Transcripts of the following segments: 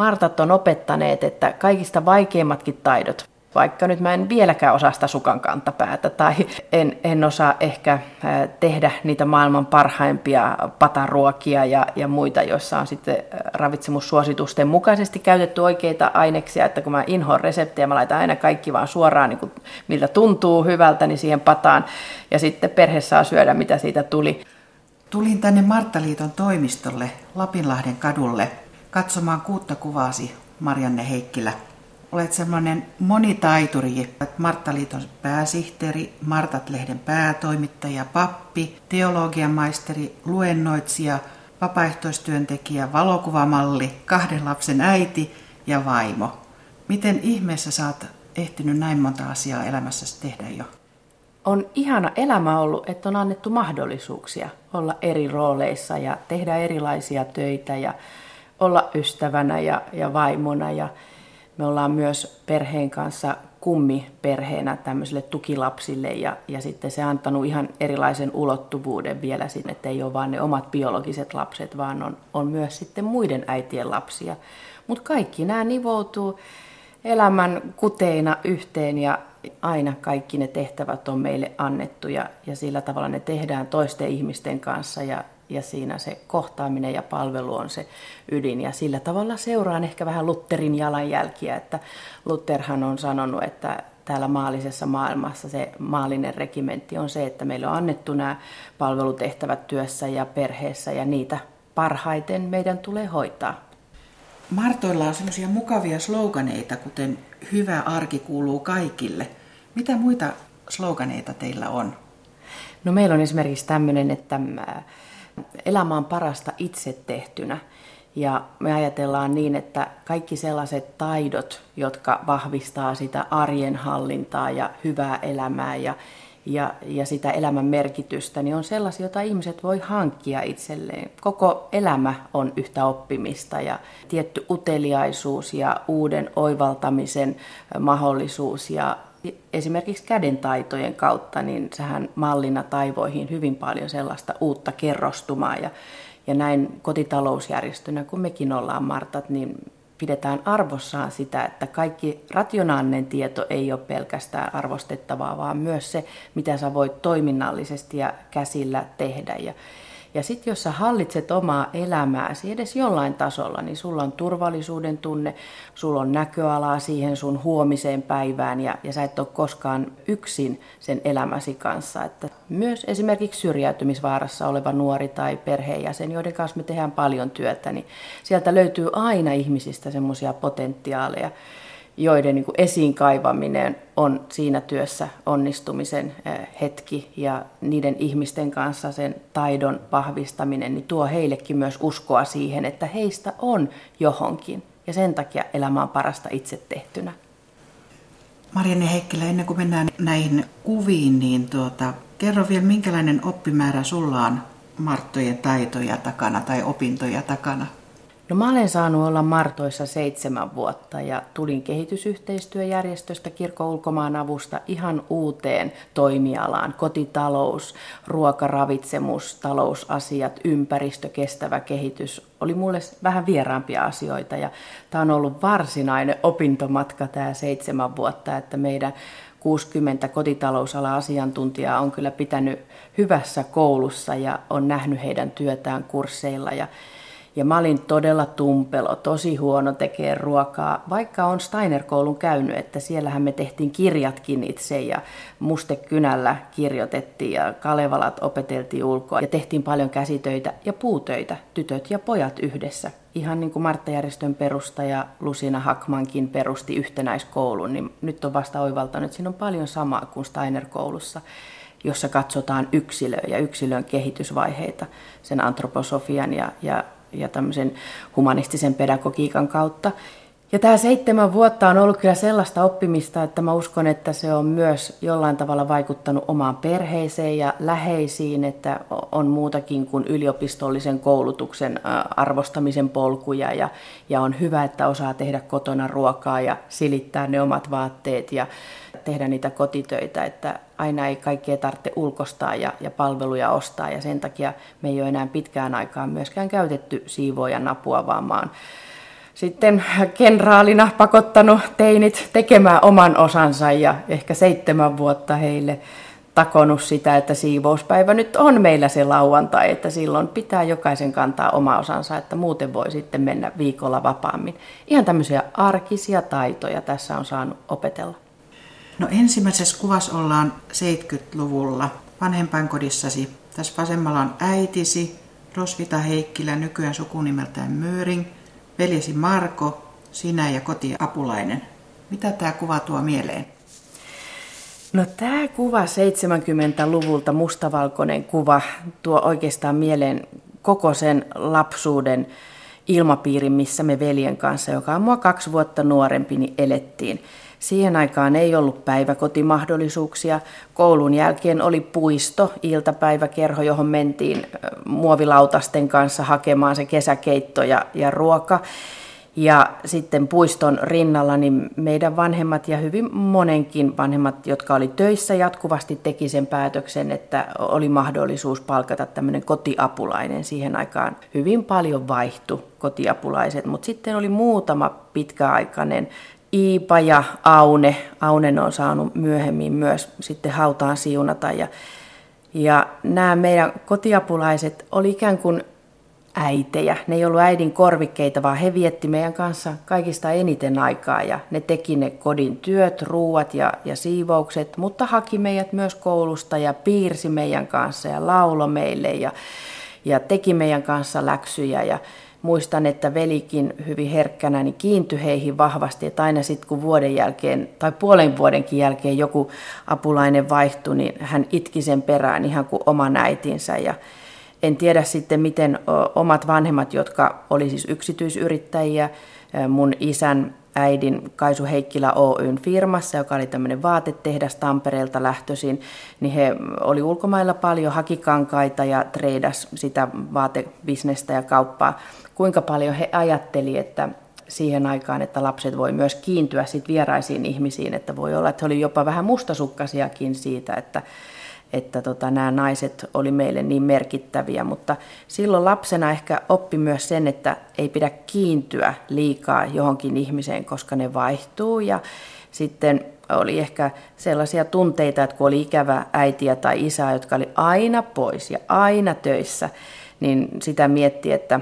Martat on opettaneet, että kaikista vaikeimmatkin taidot, vaikka nyt mä en vieläkään osaa sitä sukan kantapäätä tai en, en osaa ehkä tehdä niitä maailman parhaimpia pataruokia ja, ja muita, joissa on sitten ravitsemussuositusten mukaisesti käytetty oikeita aineksia, että kun mä inhoan reseptejä, mä laitan aina kaikki vaan suoraan, niin kuin, miltä tuntuu hyvältä, niin siihen pataan. Ja sitten perhe saa syödä, mitä siitä tuli. Tulin tänne Marttaliiton toimistolle Lapinlahden kadulle katsomaan kuutta kuvaasi Marianne Heikkilä – Olet semmoinen monitaituri, Marttaliiton pääsihteeri, Martat-lehden päätoimittaja, pappi, teologian maisteri, luennoitsija, vapaaehtoistyöntekijä, valokuvamalli, kahden lapsen äiti ja vaimo. Miten ihmeessä saat ehtinyt näin monta asiaa elämässäsi tehdä jo? On ihana elämä ollut, että on annettu mahdollisuuksia olla eri rooleissa ja tehdä erilaisia töitä ja olla ystävänä ja, ja vaimona ja, me ollaan myös perheen kanssa kummiperheenä tämmöisille tukilapsille ja, ja sitten se antanut ihan erilaisen ulottuvuuden vielä sinne, että ei ole vain ne omat biologiset lapset, vaan on, on myös sitten muiden äitien lapsia. Mutta kaikki nämä nivoutuu elämän kuteina yhteen ja aina kaikki ne tehtävät on meille annettu ja, ja sillä tavalla ne tehdään toisten ihmisten kanssa ja, ja siinä se kohtaaminen ja palvelu on se ydin. Ja sillä tavalla seuraan ehkä vähän Lutterin jalanjälkiä, että Lutherhan on sanonut, että täällä maallisessa maailmassa se maallinen regimentti on se, että meillä on annettu nämä palvelutehtävät työssä ja perheessä ja niitä parhaiten meidän tulee hoitaa. Martoilla on semmoisia mukavia sloganeita, kuten hyvä arki kuuluu kaikille. Mitä muita sloganeita teillä on? No meillä on esimerkiksi tämmöinen, että elämä on parasta itse tehtynä. Ja me ajatellaan niin, että kaikki sellaiset taidot, jotka vahvistaa sitä arjen hallintaa ja hyvää elämää ja, ja, ja sitä elämän merkitystä, niin on sellaisia, joita ihmiset voi hankkia itselleen. Koko elämä on yhtä oppimista ja tietty uteliaisuus ja uuden oivaltamisen mahdollisuus ja esimerkiksi kädentaitojen kautta, niin sehän mallina taivoihin hyvin paljon sellaista uutta kerrostumaa. Ja, ja näin kotitalousjärjestönä, kun mekin ollaan Martat, niin pidetään arvossaan sitä, että kaikki rationaalinen tieto ei ole pelkästään arvostettavaa, vaan myös se, mitä sä voit toiminnallisesti ja käsillä tehdä. Ja, ja sitten jos sä hallitset omaa elämääsi edes jollain tasolla, niin sulla on turvallisuuden tunne, sulla on näköalaa siihen sun huomiseen päivään ja, ja sä et ole koskaan yksin sen elämäsi kanssa. Että myös esimerkiksi syrjäytymisvaarassa oleva nuori tai perheenjäsen, joiden kanssa me tehdään paljon työtä, niin sieltä löytyy aina ihmisistä semmoisia potentiaaleja, joiden niin esiin kaivaminen on siinä työssä onnistumisen hetki ja niiden ihmisten kanssa sen taidon vahvistaminen, niin tuo heillekin myös uskoa siihen, että heistä on johonkin ja sen takia elämä on parasta itse tehtynä. Marianne Heikkilä, ennen kuin mennään näihin kuviin, niin tuota, kerro vielä, minkälainen oppimäärä sulla on Marttojen taitoja takana tai opintoja takana? No mä olen saanut olla Martoissa seitsemän vuotta ja tulin kehitysyhteistyöjärjestöstä kirkon ulkomaan avusta ihan uuteen toimialaan. Kotitalous, ruokaravitsemus, talousasiat, ympäristö, kestävä kehitys oli mulle vähän vieraampia asioita ja tämä on ollut varsinainen opintomatka tämä seitsemän vuotta, että meidän 60 kotitalousala asiantuntijaa on kyllä pitänyt hyvässä koulussa ja on nähnyt heidän työtään kursseilla ja ja mä olin todella tumpelo, tosi huono tekee ruokaa, vaikka on Steiner-koulun käynyt, että siellähän me tehtiin kirjatkin itse ja mustekynällä kirjoitettiin ja Kalevalat opeteltiin ulkoa ja tehtiin paljon käsitöitä ja puutöitä, tytöt ja pojat yhdessä. Ihan niin kuin Martta-järjestön perustaja Lusina Hakmankin perusti yhtenäiskoulun, niin nyt on vasta oivaltanut, että siinä on paljon samaa kuin Steiner-koulussa jossa katsotaan yksilöä ja yksilön kehitysvaiheita sen antroposofian ja, ja ja tämmöisen humanistisen pedagogiikan kautta. Ja tämä seitsemän vuotta on ollut kyllä sellaista oppimista, että mä uskon, että se on myös jollain tavalla vaikuttanut omaan perheeseen ja läheisiin, että on muutakin kuin yliopistollisen koulutuksen arvostamisen polkuja ja, ja on hyvä, että osaa tehdä kotona ruokaa ja silittää ne omat vaatteet ja tehdä niitä kotitöitä, että aina ei kaikkea tarvitse ulkostaa ja, ja palveluja ostaa ja sen takia me ei ole enää pitkään aikaan myöskään käytetty siivoajan apua, vaan mä oon sitten kenraalina pakottanut teinit tekemään oman osansa ja ehkä seitsemän vuotta heille takonut sitä, että siivouspäivä nyt on meillä se lauantai, että silloin pitää jokaisen kantaa oma osansa, että muuten voi sitten mennä viikolla vapaammin. Ihan tämmöisiä arkisia taitoja tässä on saanut opetella. No ensimmäisessä kuvassa ollaan 70-luvulla vanhempainkodissasi. Tässä vasemmalla on äitisi, Rosvita Heikkilä, nykyään sukunimeltään Möring, veljesi Marko, sinä ja kotiapulainen. Mitä tämä kuva tuo mieleen? No tämä kuva 70-luvulta, mustavalkoinen kuva, tuo oikeastaan mieleen koko sen lapsuuden ilmapiirin, missä me veljen kanssa, joka on mua kaksi vuotta nuorempi, niin elettiin. Siihen aikaan ei ollut päiväkotimahdollisuuksia. Koulun jälkeen oli puisto, iltapäiväkerho, johon mentiin muovilautasten kanssa hakemaan se kesäkeitto ja, ja ruoka. Ja sitten puiston rinnalla niin meidän vanhemmat ja hyvin monenkin vanhemmat, jotka oli töissä jatkuvasti, teki sen päätöksen, että oli mahdollisuus palkata tämmöinen kotiapulainen. Siihen aikaan hyvin paljon vaihtu kotiapulaiset, mutta sitten oli muutama pitkäaikainen Iipa ja Aune. Aunen on saanut myöhemmin myös sitten hautaan siunata. Ja, ja nämä meidän kotiapulaiset oli ikään kuin äitejä. Ne ei ollut äidin korvikkeita, vaan he vietti meidän kanssa kaikista eniten aikaa ja ne teki ne kodin työt, ruuat ja, ja siivoukset, mutta haki meidät myös koulusta ja piirsi meidän kanssa ja laulo meille ja, ja teki meidän kanssa läksyjä ja muistan, että velikin hyvin herkkänä niin kiintyi heihin vahvasti, että aina sitten kun vuoden jälkeen tai puolen vuodenkin jälkeen joku apulainen vaihtui, niin hän itki sen perään ihan kuin oman äitinsä ja en tiedä sitten, miten omat vanhemmat, jotka oli siis yksityisyrittäjiä, mun isän äidin Kaisu Heikkilä Oyn firmassa, joka oli tämmöinen vaatetehdas Tampereelta lähtöisin, niin he oli ulkomailla paljon, hakikankaita ja treidas sitä vaatebisnestä ja kauppaa. Kuinka paljon he ajatteli, että siihen aikaan, että lapset voi myös kiintyä sit vieraisiin ihmisiin, että voi olla, että he oli jopa vähän mustasukkasiakin siitä, että että tota, nämä naiset oli meille niin merkittäviä, mutta silloin lapsena ehkä oppi myös sen, että ei pidä kiintyä liikaa johonkin ihmiseen, koska ne vaihtuu. Ja sitten oli ehkä sellaisia tunteita, että kun oli ikävä äitiä tai isää, jotka oli aina pois ja aina töissä, niin sitä mietti, että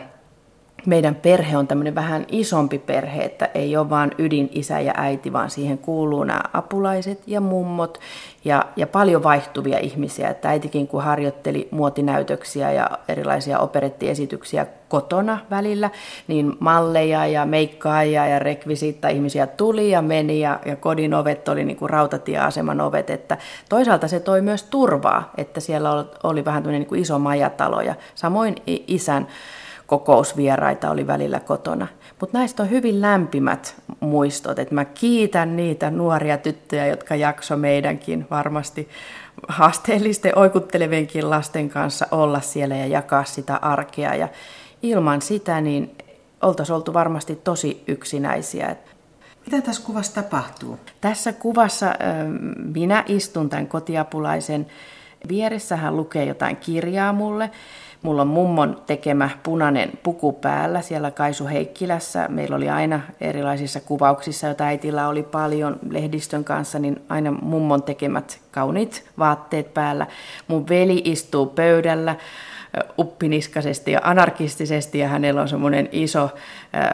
meidän perhe on tämmöinen vähän isompi perhe, että ei ole vain ydin isä ja äiti, vaan siihen kuuluu nämä apulaiset ja mummot ja, ja paljon vaihtuvia ihmisiä. Että äitikin kun harjoitteli muotinäytöksiä ja erilaisia operettiesityksiä kotona välillä, niin malleja ja meikkaajia ja rekvisiitta ihmisiä tuli ja meni ja, ja kodin ovet oli niin kuin rautatieaseman ovet. Että toisaalta se toi myös turvaa, että siellä oli, vähän niin kuin iso majatalo ja samoin isän kokousvieraita oli välillä kotona. Mutta näistä on hyvin lämpimät muistot, että mä kiitän niitä nuoria tyttöjä, jotka jakso meidänkin varmasti haasteellisten oikuttelevienkin lasten kanssa olla siellä ja jakaa sitä arkea. Ja ilman sitä niin oltaisiin oltu varmasti tosi yksinäisiä. Mitä tässä kuvassa tapahtuu? Tässä kuvassa minä istun tämän kotiapulaisen vieressä. Hän lukee jotain kirjaa mulle. Mulla on mummon tekemä punainen puku päällä siellä Kaisu Heikkilässä. Meillä oli aina erilaisissa kuvauksissa, joita äitillä oli paljon lehdistön kanssa, niin aina mummon tekemät kauniit vaatteet päällä. Mun veli istuu pöydällä uppiniskaisesti ja anarkistisesti ja hänellä on semmoinen iso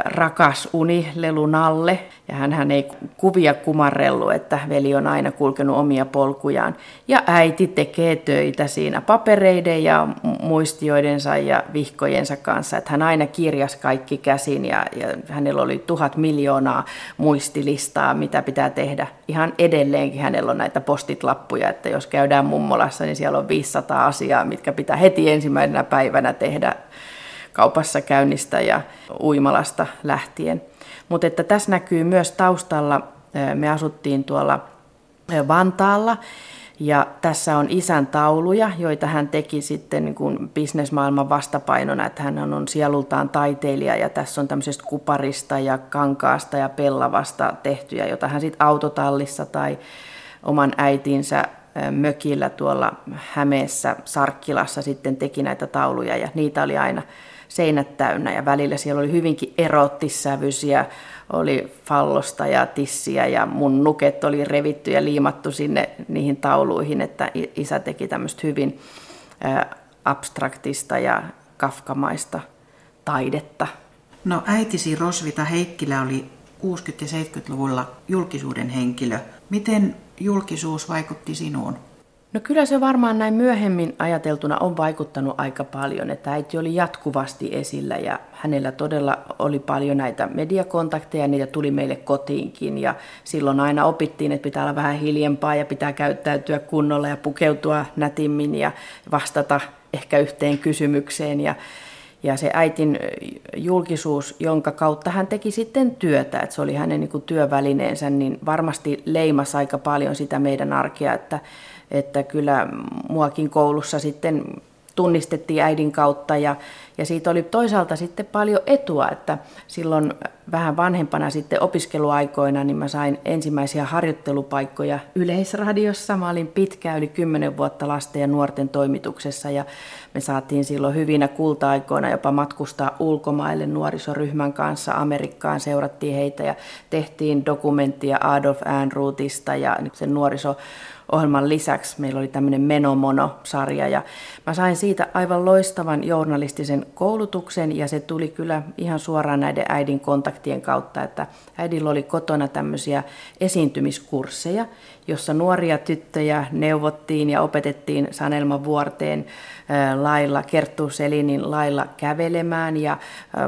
rakas uni lelunalle ja hän ei kuvia kumarrellu, että veli on aina kulkenut omia polkujaan. Ja äiti tekee töitä siinä papereiden ja muistioidensa ja vihkojensa kanssa, että hän aina kirjas kaikki käsin ja, ja hänellä oli tuhat miljoonaa muistilistaa, mitä pitää tehdä. Ihan edelleenkin hänellä on näitä postitlappuja, että jos käydään mummolassa, niin siellä on 500 asiaa, mitkä pitää heti ensimmäisenä päivänä tehdä kaupassa käynnistä ja uimalasta lähtien. Mutta että tässä näkyy myös taustalla, me asuttiin tuolla Vantaalla, ja tässä on isän tauluja, joita hän teki sitten niin kuin bisnesmaailman vastapainona, että hän on sielultaan taiteilija ja tässä on tämmöisestä kuparista ja kankaasta ja pellavasta tehtyjä, jota hän sitten autotallissa tai oman äitinsä mökillä tuolla Hämeessä Sarkkilassa sitten teki näitä tauluja ja niitä oli aina seinät täynnä ja välillä siellä oli hyvinkin erottissävyisiä, oli fallosta ja tissiä ja mun nuket oli revitty ja liimattu sinne niihin tauluihin, että isä teki tämmöistä hyvin abstraktista ja kafkamaista taidetta. No äitisi Rosvita Heikkilä oli 60- ja 70-luvulla julkisuuden henkilö. Miten julkisuus vaikutti sinuun? No kyllä se varmaan näin myöhemmin ajateltuna on vaikuttanut aika paljon, että äiti oli jatkuvasti esillä ja hänellä todella oli paljon näitä mediakontakteja, niitä tuli meille kotiinkin ja silloin aina opittiin, että pitää olla vähän hiljempaa ja pitää käyttäytyä kunnolla ja pukeutua nätimmin ja vastata ehkä yhteen kysymykseen. Ja ja se äitin julkisuus, jonka kautta hän teki sitten työtä, että se oli hänen niin työvälineensä, niin varmasti leimas aika paljon sitä meidän arkea, että, että kyllä muakin koulussa sitten tunnistettiin äidin kautta ja, ja siitä oli toisaalta sitten paljon etua, että silloin vähän vanhempana sitten opiskeluaikoina niin mä sain ensimmäisiä harjoittelupaikkoja Yleisradiossa. Mä olin pitkään yli kymmenen vuotta lasten ja nuorten toimituksessa ja me saatiin silloin hyvinä kulta-aikoina jopa matkustaa ulkomaille nuorisoryhmän kanssa Amerikkaan, seurattiin heitä ja tehtiin dokumenttia Adolf Ehrnrootista ja sen nuoriso ohjelman lisäksi meillä oli tämmöinen Menomono-sarja ja mä sain siitä aivan loistavan journalistisen koulutuksen ja se tuli kyllä ihan suoraan näiden äidin kontaktien kautta, että äidillä oli kotona tämmöisiä esiintymiskursseja, jossa nuoria tyttöjä neuvottiin ja opetettiin Sanelma Vuorteen lailla, Kerttu Selinin lailla kävelemään ja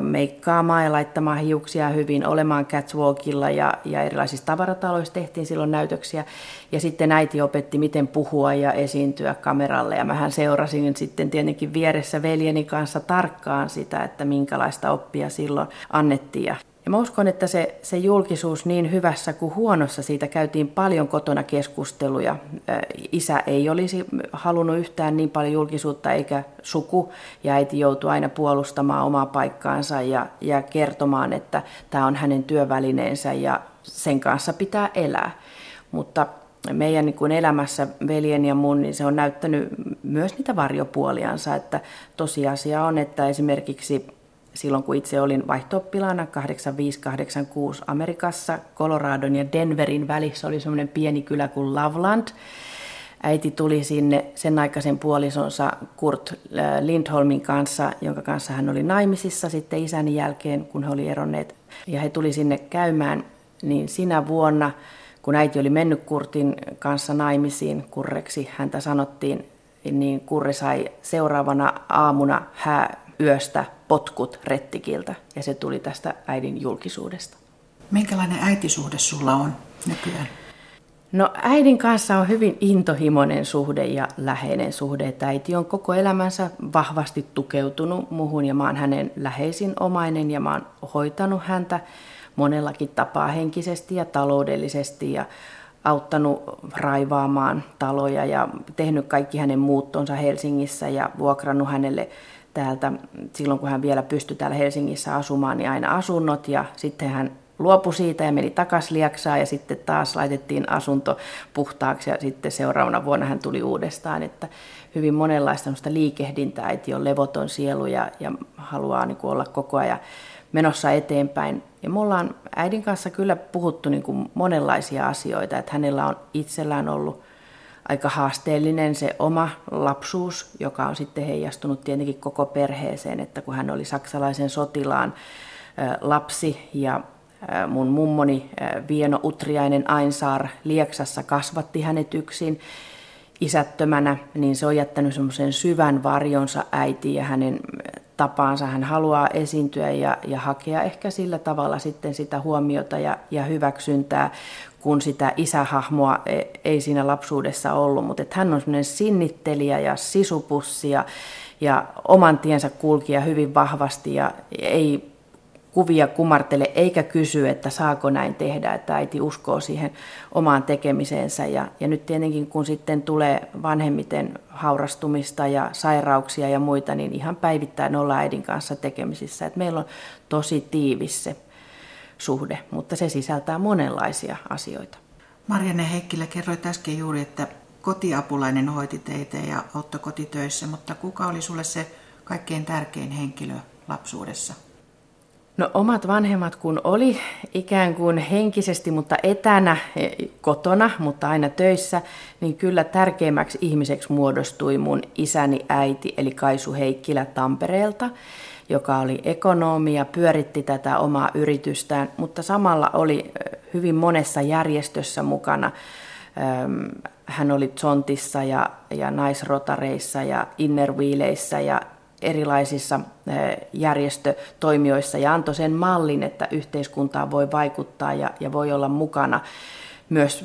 meikkaamaan ja laittamaan hiuksia hyvin, olemaan catwalkilla ja, ja erilaisissa tavarataloissa tehtiin silloin näytöksiä. Ja sitten äiti opetti, miten puhua ja esiintyä kameralle ja mähän seurasin sitten tietenkin vieressä veljeni kanssa tarkkaan sitä, että minkälaista oppia silloin annettiin. Ja mä uskon, että se, se julkisuus niin hyvässä kuin huonossa, siitä käytiin paljon kotona keskusteluja. Isä ei olisi halunnut yhtään niin paljon julkisuutta eikä suku, ja äiti joutui aina puolustamaan omaa paikkaansa ja, ja kertomaan, että tämä on hänen työvälineensä ja sen kanssa pitää elää. Mutta meidän niin kuin elämässä veljen ja mun, niin se on näyttänyt myös niitä varjopuoliansa, että tosiasia on, että esimerkiksi silloin kun itse olin vaihtooppilaana 8586 Amerikassa, Coloradon ja Denverin välissä oli semmoinen pieni kylä kuin Loveland. Äiti tuli sinne sen aikaisen puolisonsa Kurt äh, Lindholmin kanssa, jonka kanssa hän oli naimisissa sitten isäni jälkeen, kun he oli eronneet. Ja he tuli sinne käymään, niin sinä vuonna, kun äiti oli mennyt Kurtin kanssa naimisiin kurreksi, häntä sanottiin, niin Kurri sai seuraavana aamuna hää yöstä potkut rettikiltä ja se tuli tästä äidin julkisuudesta. Minkälainen äitisuhde sulla on nykyään? No äidin kanssa on hyvin intohimoinen suhde ja läheinen suhde, että äiti on koko elämänsä vahvasti tukeutunut muhun ja mä oon hänen läheisin omainen ja mä oon hoitanut häntä monellakin tapaa henkisesti ja taloudellisesti ja auttanut raivaamaan taloja ja tehnyt kaikki hänen muuttonsa Helsingissä ja vuokrannut hänelle täältä, silloin kun hän vielä pystyi täällä Helsingissä asumaan, niin aina asunnot ja sitten hän luopui siitä ja meni takaisin Liaksaan ja sitten taas laitettiin asunto puhtaaksi ja sitten seuraavana vuonna hän tuli uudestaan, että hyvin monenlaista liikehdintää, äiti on levoton sielu ja, ja haluaa niin kuin olla koko ajan menossa eteenpäin. Ja me ollaan äidin kanssa kyllä puhuttu niin kuin monenlaisia asioita, että hänellä on itsellään ollut aika haasteellinen se oma lapsuus, joka on sitten heijastunut tietenkin koko perheeseen, että kun hän oli saksalaisen sotilaan lapsi ja mun mummoni Vieno Utriainen Ainsaar Lieksassa kasvatti hänet yksin isättömänä, niin se on jättänyt semmoisen syvän varjonsa äiti ja hänen tapaansa. Hän haluaa esiintyä ja, ja hakea ehkä sillä tavalla sitten sitä huomiota ja, ja hyväksyntää, kun sitä isähahmoa e, ei siinä lapsuudessa ollut, mutta että hän on semmoinen sinnittelijä ja sisupussi ja, ja oman tiensä kulkija hyvin vahvasti ja ei kuvia kumartele eikä kysy, että saako näin tehdä, että äiti uskoo siihen omaan tekemiseensä. Ja, ja nyt tietenkin kun sitten tulee vanhemmiten haurastumista ja sairauksia ja muita, niin ihan päivittäin olla äidin kanssa tekemisissä. että meillä on tosi tiivis se suhde, mutta se sisältää monenlaisia asioita. Marjanne Heikkilä kerroit äsken juuri, että kotiapulainen hoiti teitä ja Otto kotitöissä, mutta kuka oli sulle se kaikkein tärkein henkilö lapsuudessa? No omat vanhemmat kun oli ikään kuin henkisesti, mutta etänä e, kotona, mutta aina töissä, niin kyllä tärkeimmäksi ihmiseksi muodostui mun isäni äiti, eli Kaisu Heikkilä Tampereelta, joka oli ekonomi ja pyöritti tätä omaa yritystään, mutta samalla oli hyvin monessa järjestössä mukana. Hän oli Zontissa ja, ja naisrotareissa ja innerwheeleissä ja erilaisissa järjestötoimioissa ja antoi sen mallin, että yhteiskuntaan voi vaikuttaa ja, ja voi olla mukana myös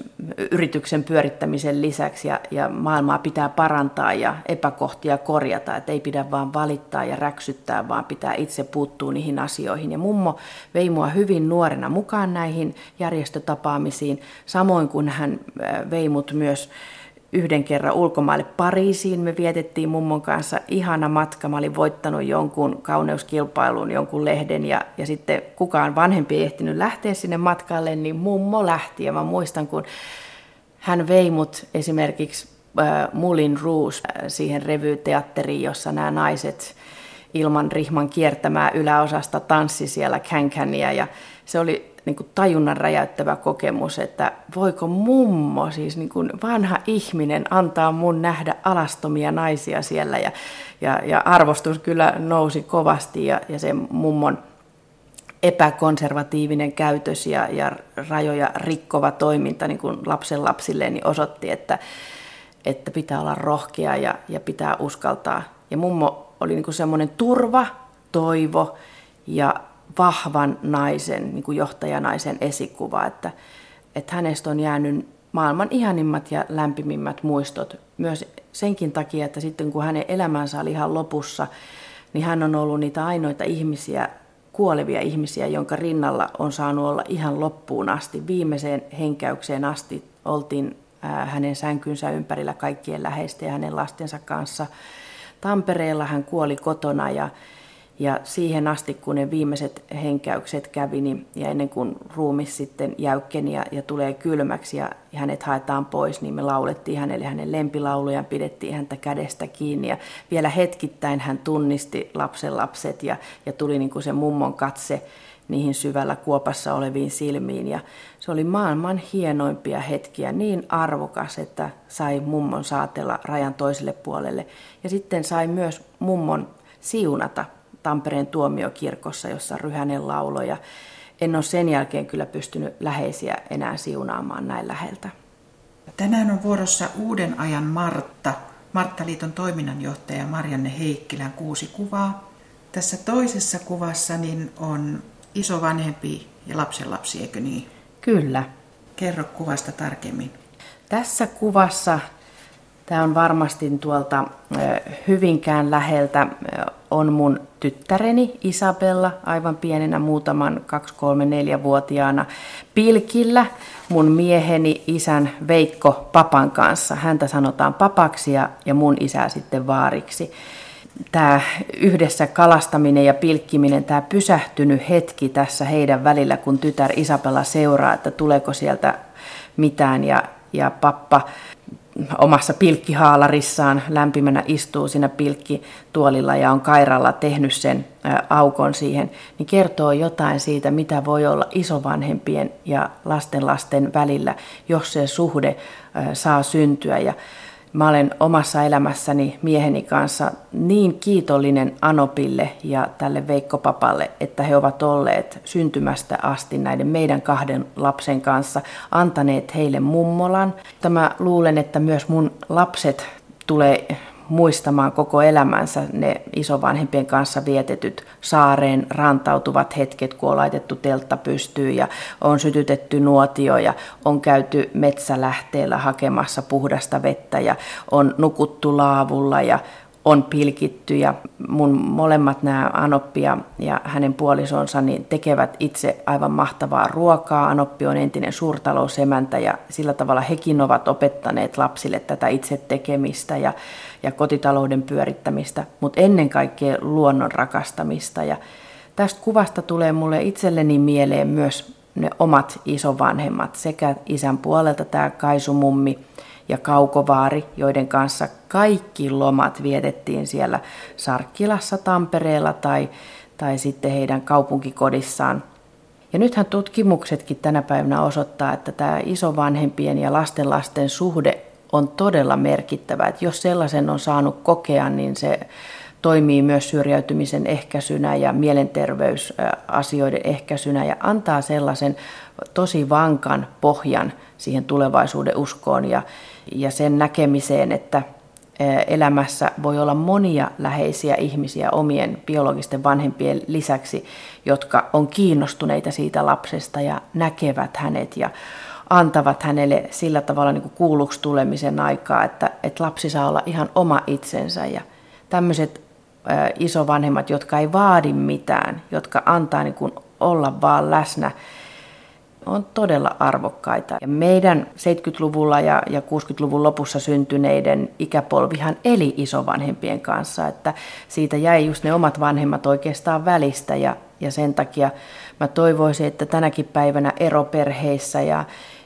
yrityksen pyörittämisen lisäksi ja, ja maailmaa pitää parantaa ja epäkohtia korjata, että ei pidä vaan valittaa ja räksyttää, vaan pitää itse puuttua niihin asioihin. Ja mummo vei mua hyvin nuorena mukaan näihin järjestötapaamisiin, samoin kuin hän eh, vei mut myös yhden kerran ulkomaille Pariisiin. Me vietettiin mummon kanssa ihana matka. Mä olin voittanut jonkun kauneuskilpailun, jonkun lehden ja, ja sitten kukaan vanhempi ei ehtinyt lähteä sinne matkalle, niin mummo lähti. Ja mä muistan, kun hän vei mut esimerkiksi äh, Mulin Rouge äh, siihen revyteatteriin, jossa nämä naiset ilman rihman kiertämää yläosasta tanssi siellä känkäniä ja se oli niin kuin tajunnan räjäyttävä kokemus, että voiko mummo, siis niin kuin vanha ihminen, antaa mun nähdä alastomia naisia siellä. Ja, ja, ja arvostus kyllä nousi kovasti ja, ja se mummon epäkonservatiivinen käytös ja, ja rajoja rikkova toiminta niin kuin lapsen lapsille niin osoitti, että, että pitää olla rohkea ja, ja pitää uskaltaa. Ja mummo oli niin kuin semmoinen turva, toivo ja vahvan naisen, niin kuin johtajanaisen esikuva, että, että hänestä on jäänyt maailman ihanimmat ja lämpimimmät muistot. Myös senkin takia, että sitten kun hänen elämänsä oli ihan lopussa, niin hän on ollut niitä ainoita ihmisiä, kuolevia ihmisiä, jonka rinnalla on saanut olla ihan loppuun asti. Viimeiseen henkäykseen asti oltiin hänen sänkynsä ympärillä kaikkien läheisten ja hänen lastensa kanssa. Tampereella hän kuoli kotona ja ja siihen asti, kun ne viimeiset henkäykset kävi, niin, ja ennen kuin ruumis sitten jäykkeni ja, ja tulee kylmäksi ja hänet haetaan pois, niin me laulettiin hänelle hänen lempilaulujan, pidettiin häntä kädestä kiinni. Ja vielä hetkittäin hän tunnisti lapsen lapset ja, ja tuli niin kuin se mummon katse niihin syvällä kuopassa oleviin silmiin. Ja se oli maailman hienoimpia hetkiä, niin arvokas, että sai mummon saatella rajan toiselle puolelle. Ja sitten sai myös mummon siunata Tampereen tuomiokirkossa, jossa Ryhänen lauloi. Ja en ole sen jälkeen kyllä pystynyt läheisiä enää siunaamaan näin läheltä. Tänään on vuorossa Uuden ajan Martta, Marttaliiton toiminnanjohtaja Marianne Heikkilän kuusi kuvaa. Tässä toisessa kuvassa niin on isovanhempi ja lapsenlapsi, eikö niin? Kyllä. Kerro kuvasta tarkemmin. Tässä kuvassa Tämä on varmasti tuolta Hyvinkään läheltä on mun tyttäreni Isabella aivan pienenä muutaman 2-3-4-vuotiaana pilkillä mun mieheni isän Veikko Papan kanssa. Häntä sanotaan papaksi ja, ja mun isää sitten vaariksi. Tämä yhdessä kalastaminen ja pilkkiminen, tämä pysähtynyt hetki tässä heidän välillä, kun tytär Isabella seuraa, että tuleeko sieltä mitään ja, ja pappa omassa pilkkihaalarisaan lämpimänä istuu siinä pilkkituolilla ja on kairalla tehnyt sen aukon siihen, niin kertoo jotain siitä, mitä voi olla isovanhempien ja lastenlasten välillä, jos se suhde saa syntyä. Ja Mä olen omassa elämässäni mieheni kanssa niin kiitollinen Anopille ja tälle Veikko-papalle, että he ovat olleet syntymästä asti näiden meidän kahden lapsen kanssa, antaneet heille mummolan. Mä luulen, että myös mun lapset tulee muistamaan koko elämänsä ne isovanhempien kanssa vietetyt saareen rantautuvat hetket, kun on laitettu teltta pystyyn ja on sytytetty nuotio ja on käyty metsälähteellä hakemassa puhdasta vettä ja on nukuttu laavulla ja on pilkitty ja mun molemmat nämä Anoppi ja, hänen puolisonsa niin tekevät itse aivan mahtavaa ruokaa. Anoppi on entinen suurtalousemäntä ja sillä tavalla hekin ovat opettaneet lapsille tätä itse tekemistä ja, ja kotitalouden pyörittämistä, mutta ennen kaikkea luonnon rakastamista. Ja tästä kuvasta tulee mulle itselleni mieleen myös ne omat isovanhemmat, sekä isän puolelta tämä Kaisumummi, ja Kaukovaari, joiden kanssa kaikki lomat vietettiin siellä Sarkkilassa, Tampereella tai, tai sitten heidän kaupunkikodissaan. Ja nythän tutkimuksetkin tänä päivänä osoittaa, että tämä isovanhempien ja lastenlasten suhde on todella merkittävä. Että jos sellaisen on saanut kokea, niin se toimii myös syrjäytymisen ehkäisynä ja mielenterveysasioiden ehkäisynä ja antaa sellaisen tosi vankan pohjan siihen tulevaisuuden uskoon ja, ja sen näkemiseen, että elämässä voi olla monia läheisiä ihmisiä omien biologisten vanhempien lisäksi, jotka on kiinnostuneita siitä lapsesta ja näkevät hänet ja antavat hänelle sillä tavalla niin kuulluksi tulemisen aikaa, että, että lapsi saa olla ihan oma itsensä. Ja tämmöiset isovanhemmat, jotka ei vaadi mitään, jotka antaa niin kuin olla vaan läsnä, on todella arvokkaita. Ja meidän 70-luvulla ja, ja 60-luvun lopussa syntyneiden ikäpolvihan eli isovanhempien kanssa, että siitä jäi just ne omat vanhemmat oikeastaan välistä ja, ja sen takia mä toivoisin, että tänäkin päivänä eroperheissä ja,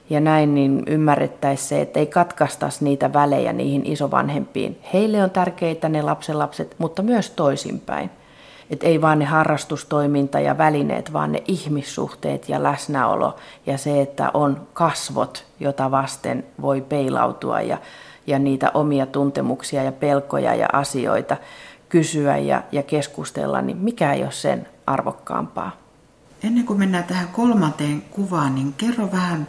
ja näin niin ymmärrettäisiin se, että ei katkaistaisi niitä välejä niihin isovanhempiin. Heille on tärkeitä ne lapsenlapset, mutta myös toisinpäin. Et ei vaan ne harrastustoiminta ja välineet, vaan ne ihmissuhteet ja läsnäolo ja se, että on kasvot, jota vasten voi peilautua ja, ja niitä omia tuntemuksia ja pelkoja ja asioita kysyä ja, ja keskustella, niin mikä ei ole sen arvokkaampaa. Ennen kuin mennään tähän kolmanteen kuvaan, niin kerro vähän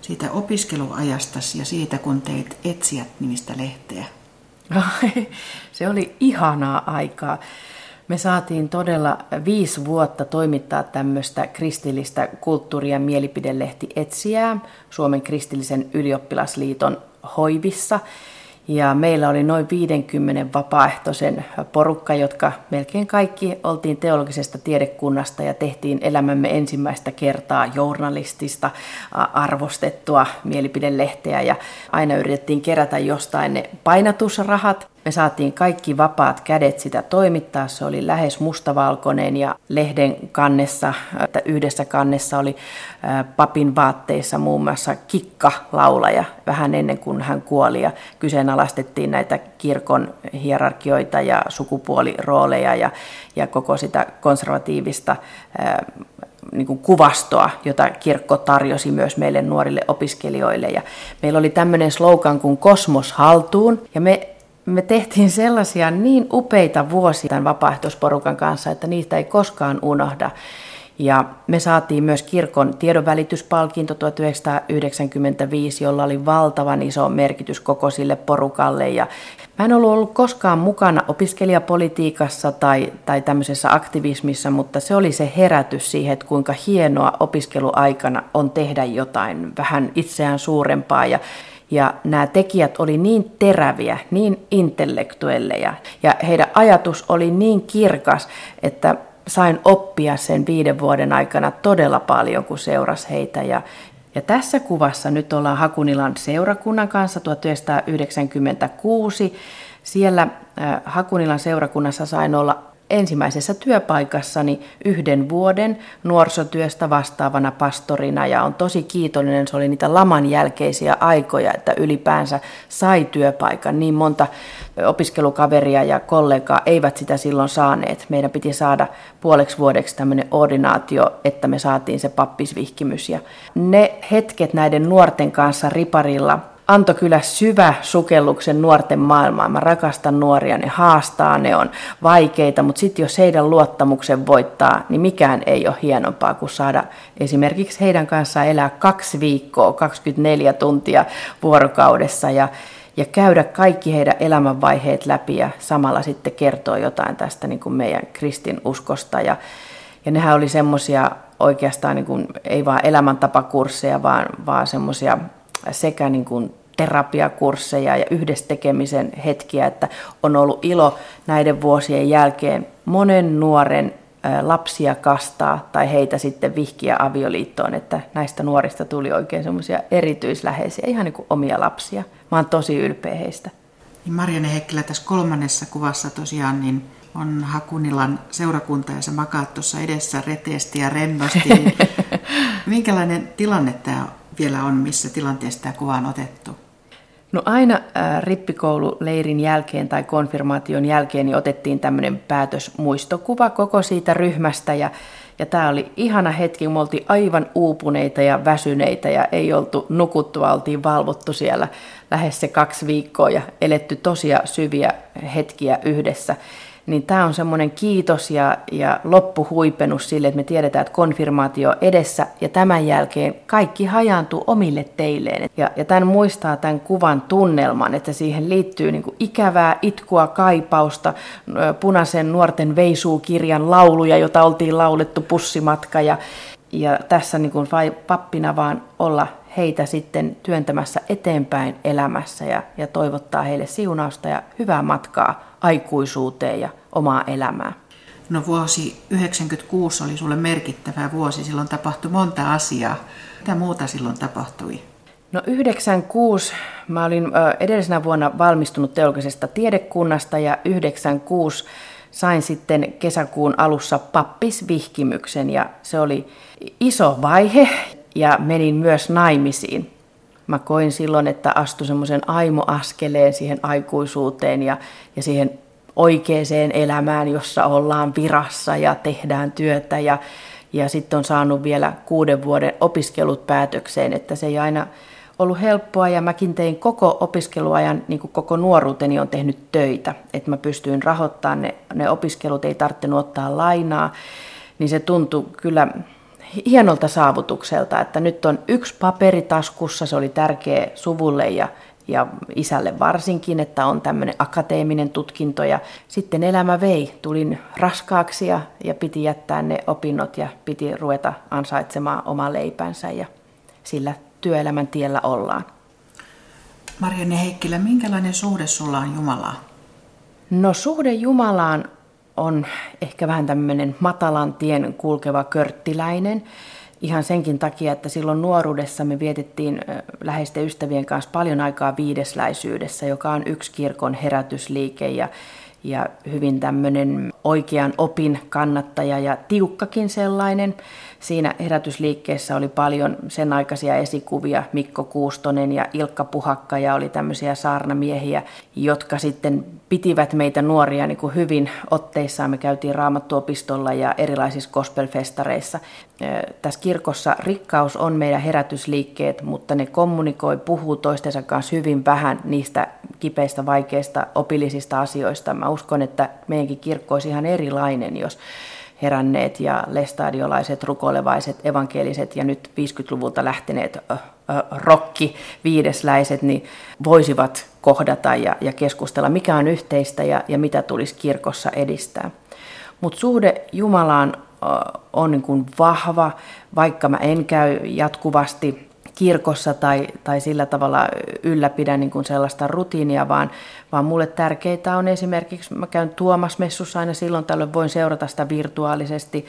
siitä opiskeluajastasi ja siitä, kun teit Etsijät nimistä lehteä. Se oli ihanaa aikaa. Me saatiin todella viisi vuotta toimittaa tämmöistä kristillistä kulttuuri- ja mielipidelehti Etsijää Suomen kristillisen ylioppilasliiton hoivissa. Ja meillä oli noin 50 vapaaehtoisen porukka, jotka melkein kaikki oltiin teologisesta tiedekunnasta ja tehtiin elämämme ensimmäistä kertaa journalistista arvostettua mielipidelehteä ja aina yritettiin kerätä jostain ne painatusrahat. Me saatiin kaikki vapaat kädet sitä toimittaa. Se oli lähes mustavalkoinen ja lehden kannessa, että yhdessä kannessa oli papin vaatteissa muun muassa kikka laulaja vähän ennen kuin hän kuoli ja kyseenalaistettiin näitä kirkon hierarkioita ja sukupuolirooleja ja, ja koko sitä konservatiivista niin kuin kuvastoa, jota kirkko tarjosi myös meille nuorille opiskelijoille. Ja meillä oli tämmöinen slogan kuin Kosmos haltuun, ja me me tehtiin sellaisia niin upeita vuosia tämän vapaaehtoisporukan kanssa, että niistä ei koskaan unohda. Ja me saatiin myös kirkon tiedonvälityspalkinto 1995, jolla oli valtavan iso merkitys koko sille porukalle. Ja mä en ollut ollut koskaan mukana opiskelijapolitiikassa tai, tai tämmöisessä aktivismissa, mutta se oli se herätys siihen, että kuinka hienoa opiskeluaikana on tehdä jotain vähän itseään suurempaa. Ja ja nämä tekijät oli niin teräviä, niin intellektuelleja ja heidän ajatus oli niin kirkas, että sain oppia sen viiden vuoden aikana todella paljon, kun seuras heitä. Ja, ja tässä kuvassa nyt ollaan Hakunilan seurakunnan kanssa 1996. Siellä äh, Hakunilan seurakunnassa sain olla ensimmäisessä työpaikassani yhden vuoden nuorisotyöstä vastaavana pastorina ja on tosi kiitollinen. Se oli niitä laman jälkeisiä aikoja, että ylipäänsä sai työpaikan. Niin monta opiskelukaveria ja kollegaa eivät sitä silloin saaneet. Meidän piti saada puoleksi vuodeksi tämmöinen ordinaatio, että me saatiin se pappisvihkimys. Ja ne hetket näiden nuorten kanssa riparilla antoi kyllä syvä sukelluksen nuorten maailmaan. Mä rakastan nuoria, ne haastaa, ne on vaikeita, mutta sitten jos heidän luottamuksen voittaa, niin mikään ei ole hienompaa kuin saada esimerkiksi heidän kanssaan elää kaksi viikkoa, 24 tuntia vuorokaudessa ja, ja käydä kaikki heidän elämänvaiheet läpi ja samalla sitten kertoa jotain tästä niin kuin meidän kristinuskosta. Ja, ja nehän oli semmoisia oikeastaan niin kuin, ei vaan elämäntapakursseja, vaan, vaan semmoisia sekä niin kuin terapiakursseja ja yhdessä tekemisen hetkiä, että on ollut ilo näiden vuosien jälkeen monen nuoren lapsia kastaa tai heitä sitten vihkiä avioliittoon, että näistä nuorista tuli oikein semmoisia erityisläheisiä, ihan niin kuin omia lapsia. Mä oon tosi ylpeä heistä. Niin Marjane Heikkilä tässä kolmannessa kuvassa tosiaan niin on Hakunilan seurakunta ja sä makaat tuossa edessä reteesti ja rennosti. Minkälainen tilanne tämä vielä on, missä tilanteessa tämä kuva on otettu? No aina rippikoululeirin jälkeen tai konfirmaation jälkeen niin otettiin tämmöinen päätösmuistokuva koko siitä ryhmästä ja, ja tämä oli ihana hetki, me oltiin aivan uupuneita ja väsyneitä ja ei oltu nukuttua, oltiin valvottu siellä lähes se kaksi viikkoa ja eletty tosia syviä hetkiä yhdessä niin tämä on semmoinen kiitos ja, ja loppuhuipennus sille, että me tiedetään, että konfirmaatio on edessä ja tämän jälkeen kaikki hajaantuu omille teilleen. Ja, ja tämän muistaa tämän kuvan tunnelman, että siihen liittyy niin kuin ikävää itkua, kaipausta, punaisen nuorten veisuukirjan lauluja, jota oltiin laulettu pussimatka ja, ja tässä niin kuin pappina vaan olla heitä sitten työntämässä eteenpäin elämässä ja, ja toivottaa heille siunausta ja hyvää matkaa aikuisuuteen ja omaa elämää. No vuosi 96 oli sulle merkittävä vuosi. Silloin tapahtui monta asiaa. Mitä muuta silloin tapahtui? No 96 mä olin edellisenä vuonna valmistunut teologisesta tiedekunnasta ja 96 sain sitten kesäkuun alussa pappisvihkimyksen ja se oli iso vaihe ja menin myös naimisiin. Mä koin silloin, että astu semmoisen aimoaskeleen siihen aikuisuuteen ja, ja siihen oikeaan elämään, jossa ollaan virassa ja tehdään työtä. Ja, ja sitten on saanut vielä kuuden vuoden opiskelut päätökseen, että se ei aina ollut helppoa. Ja mäkin tein koko opiskeluajan, niin kuin koko nuoruuteni on tehnyt töitä, että mä pystyin rahoittamaan ne, ne opiskelut, ei tarvinnut ottaa lainaa, niin se tuntui kyllä hienolta saavutukselta, että nyt on yksi paperi taskussa, se oli tärkeä suvulle ja, ja isälle varsinkin, että on tämmöinen akateeminen tutkinto ja sitten elämä vei. Tulin raskaaksi ja, ja piti jättää ne opinnot ja piti ruveta ansaitsemaan oma leipänsä ja sillä työelämän tiellä ollaan. Marianne Heikkilä, minkälainen suhde sulla on Jumalaan? No suhde Jumalaan on ehkä vähän tämmöinen matalan tien kulkeva körttiläinen. Ihan senkin takia, että silloin nuoruudessa me vietettiin läheisten ystävien kanssa paljon aikaa viidesläisyydessä, joka on yksi kirkon herätysliike ja, ja hyvin tämmöinen oikean opin kannattaja ja tiukkakin sellainen. Siinä herätysliikkeessä oli paljon sen aikaisia esikuvia, Mikko Kuustonen ja Ilkka Puhakka ja oli tämmöisiä saarnamiehiä, jotka sitten pitivät meitä nuoria niin kuin hyvin otteissaan. Me käytiin raamattuopistolla ja erilaisissa gospelfestareissa. Tässä kirkossa rikkaus on meidän herätysliikkeet, mutta ne kommunikoi, puhuu toistensa kanssa hyvin vähän niistä kipeistä, vaikeista, opillisista asioista. Mä uskon, että meidänkin kirkko olisi ihan erilainen, jos heränneet ja lestadiolaiset, rukoilevaiset, evankeliset ja nyt 50-luvulta lähteneet rokki viidesläiset, niin voisivat kohdata ja, ja keskustella, mikä on yhteistä ja, ja mitä tulisi kirkossa edistää. Mutta suhde Jumalaan on niin kuin vahva, vaikka mä en käy jatkuvasti kirkossa tai, tai sillä tavalla ylläpidä niin kuin sellaista rutiinia, vaan, vaan mulle tärkeitä on esimerkiksi, mä käyn Tuomas-messussa aina silloin tällöin, voin seurata sitä virtuaalisesti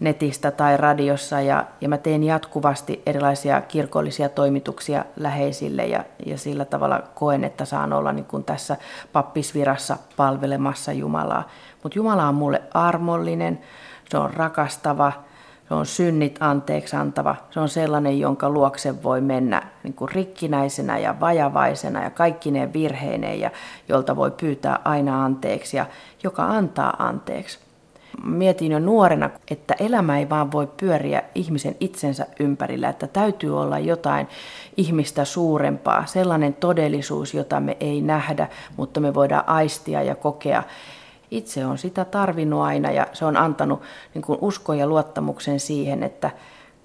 netistä tai radiossa ja, ja mä teen jatkuvasti erilaisia kirkollisia toimituksia läheisille ja, ja sillä tavalla koen, että saan olla niin kuin tässä pappisvirassa palvelemassa Jumalaa. Mutta Jumala on mulle armollinen, se on rakastava, se on synnit anteeksi antava. Se on sellainen, jonka luokse voi mennä niin kuin rikkinäisenä ja vajavaisena ja kaikkineen virheineen ja jolta voi pyytää aina anteeksi ja joka antaa anteeksi. Mietin jo nuorena, että elämä ei vaan voi pyöriä ihmisen itsensä ympärillä, että täytyy olla jotain ihmistä suurempaa, sellainen todellisuus, jota me ei nähdä, mutta me voidaan aistia ja kokea itse on sitä tarvinnut aina ja se on antanut niin kuin uskon ja luottamuksen siihen, että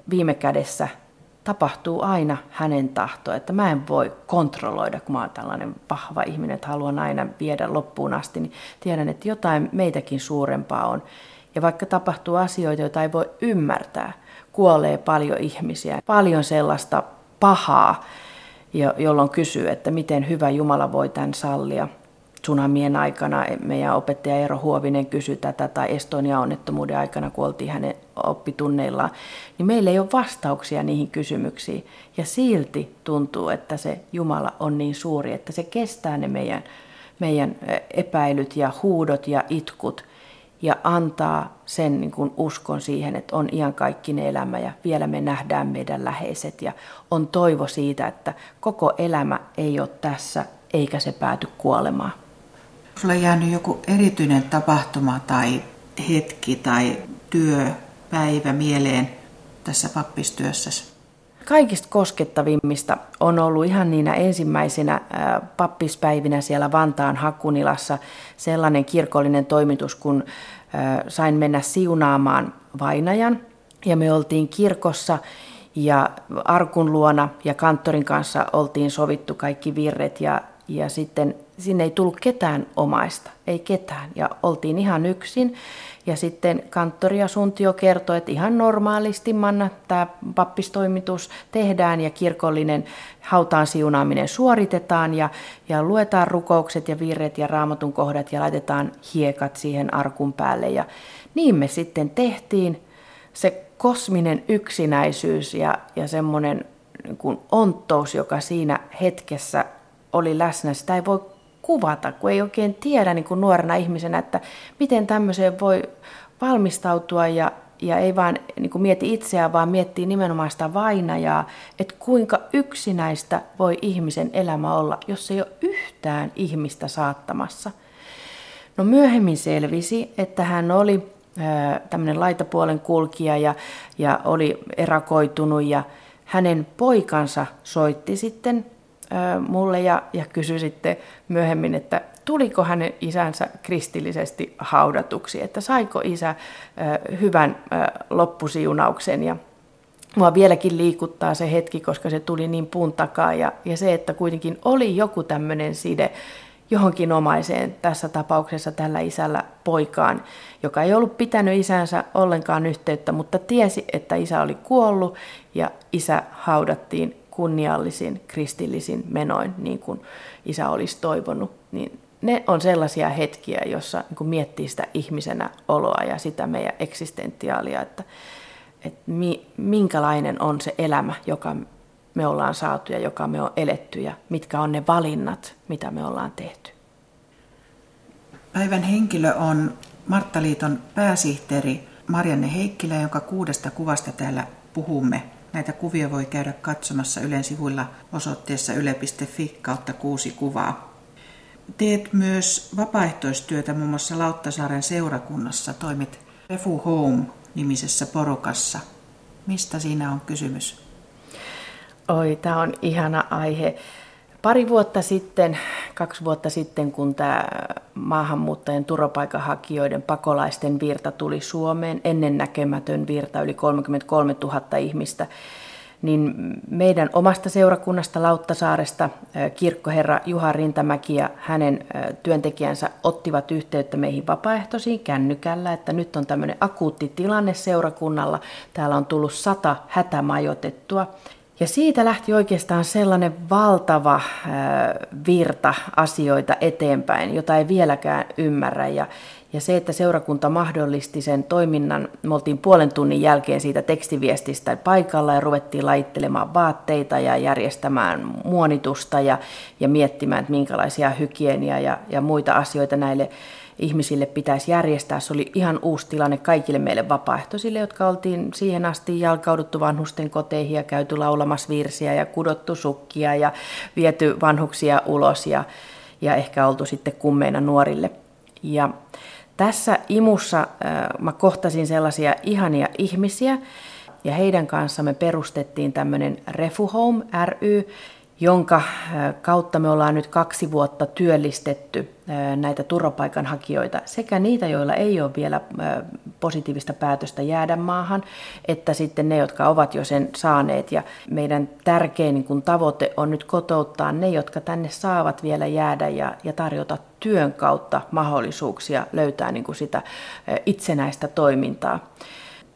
viime kädessä tapahtuu aina hänen tahto, että mä en voi kontrolloida, kun mä oon tällainen vahva ihminen, että haluan aina viedä loppuun asti, niin tiedän, että jotain meitäkin suurempaa on. Ja vaikka tapahtuu asioita, joita ei voi ymmärtää, kuolee paljon ihmisiä, paljon sellaista pahaa, jolloin kysyy, että miten hyvä Jumala voi tämän sallia – tsunamien aikana meidän opettaja Eero Huovinen kysyi tätä tai Estonia-onnettomuuden aikana, kun oltiin hänen oppitunneillaan, niin meillä ei ole vastauksia niihin kysymyksiin. Ja silti tuntuu, että se Jumala on niin suuri, että se kestää ne meidän, meidän epäilyt ja huudot ja itkut. ja antaa sen niin kuin uskon siihen, että on iankaikkinen elämä ja vielä me nähdään meidän läheiset ja on toivo siitä, että koko elämä ei ole tässä eikä se pääty kuolemaan. Sulla jäänyt joku erityinen tapahtuma tai hetki tai työ, päivä mieleen tässä pappistyössäsi? Kaikista koskettavimmista on ollut ihan niinä ensimmäisenä pappispäivinä siellä Vantaan Hakunilassa sellainen kirkollinen toimitus, kun sain mennä siunaamaan vainajan. Ja me oltiin kirkossa ja arkun luona ja kanttorin kanssa oltiin sovittu kaikki virret ja, ja sitten sinne ei tullut ketään omaista, ei ketään. Ja oltiin ihan yksin. Ja sitten kanttori ja suntio kertoi, että ihan normaalisti manna tämä pappistoimitus tehdään ja kirkollinen hautaan siunaaminen suoritetaan ja, ja luetaan rukoukset ja virret ja raamatun kohdat ja laitetaan hiekat siihen arkun päälle. Ja niin me sitten tehtiin. Se kosminen yksinäisyys ja, ja semmoinen niin onttous, joka siinä hetkessä oli läsnä, sitä ei voi kuvata, kun ei oikein tiedä niin kuin nuorena ihmisenä, että miten tämmöiseen voi valmistautua ja, ja ei vaan niin kuin mieti itseään, vaan miettii nimenomaan sitä vainajaa, että kuinka yksinäistä voi ihmisen elämä olla, jos ei ole yhtään ihmistä saattamassa. No myöhemmin selvisi, että hän oli tämmöinen laitapuolen kulkija ja, ja oli erakoitunut ja hänen poikansa soitti sitten mulle ja, ja kysyi sitten myöhemmin, että tuliko hänen isänsä kristillisesti haudatuksi, että saiko isä hyvän loppusiunauksen. Ja Mua vieläkin liikuttaa se hetki, koska se tuli niin puun takaa ja, ja se, että kuitenkin oli joku tämmöinen side johonkin omaiseen, tässä tapauksessa tällä isällä poikaan, joka ei ollut pitänyt isänsä ollenkaan yhteyttä, mutta tiesi, että isä oli kuollut ja isä haudattiin kunniallisin kristillisin menoin, niin kuin isä olisi toivonut, niin ne on sellaisia hetkiä, jossa niin miettii sitä ihmisenä oloa ja sitä meidän eksistentiaalia, että, että mi, minkälainen on se elämä, joka me ollaan saatu ja joka me on eletty ja mitkä on ne valinnat, mitä me ollaan tehty. Päivän henkilö on Marttaliiton pääsihteeri Marianne Heikkilä, jonka kuudesta kuvasta täällä puhumme. Näitä kuvia voi käydä katsomassa Ylen sivuilla osoitteessa yle.fi kautta kuusi kuvaa. Teet myös vapaaehtoistyötä muun muassa Lauttasaaren seurakunnassa. Toimit Refu Home-nimisessä porukassa. Mistä siinä on kysymys? Oi, tämä on ihana aihe. Pari vuotta sitten, kaksi vuotta sitten, kun tämä maahanmuuttajien turvapaikanhakijoiden pakolaisten virta tuli Suomeen, ennennäkemätön virta, yli 33 000 ihmistä, niin meidän omasta seurakunnasta Lauttasaaresta kirkkoherra Juha Rintamäki ja hänen työntekijänsä ottivat yhteyttä meihin vapaaehtoisiin kännykällä, että nyt on tämmöinen akuutti tilanne seurakunnalla. Täällä on tullut sata hätämajoitettua ja siitä lähti oikeastaan sellainen valtava virta asioita eteenpäin, jota ei vieläkään ymmärrä. Ja, ja se, että seurakunta mahdollisti sen toiminnan, me oltiin puolen tunnin jälkeen siitä tekstiviestistä paikalla ja ruvettiin laittelemaan vaatteita ja järjestämään muonitusta ja, ja miettimään, että minkälaisia hygienia ja, ja muita asioita näille ihmisille pitäisi järjestää. Se oli ihan uusi tilanne kaikille meille vapaaehtoisille, jotka oltiin siihen asti jalkauduttu vanhusten koteihin ja käyty laulamassa virsiä ja kudottu sukkia ja viety vanhuksia ulos ja, ja ehkä oltu sitten kummeina nuorille. Ja tässä imussa äh, mä kohtasin sellaisia ihania ihmisiä, ja heidän kanssa me perustettiin tämmöinen Refu Home ry, jonka kautta me ollaan nyt kaksi vuotta työllistetty näitä turvapaikanhakijoita, sekä niitä, joilla ei ole vielä positiivista päätöstä jäädä maahan, että sitten ne, jotka ovat jo sen saaneet. Ja meidän tärkein niin kun tavoite on nyt kotouttaa ne, jotka tänne saavat vielä jäädä ja, ja tarjota työn kautta mahdollisuuksia löytää niin kuin sitä itsenäistä toimintaa.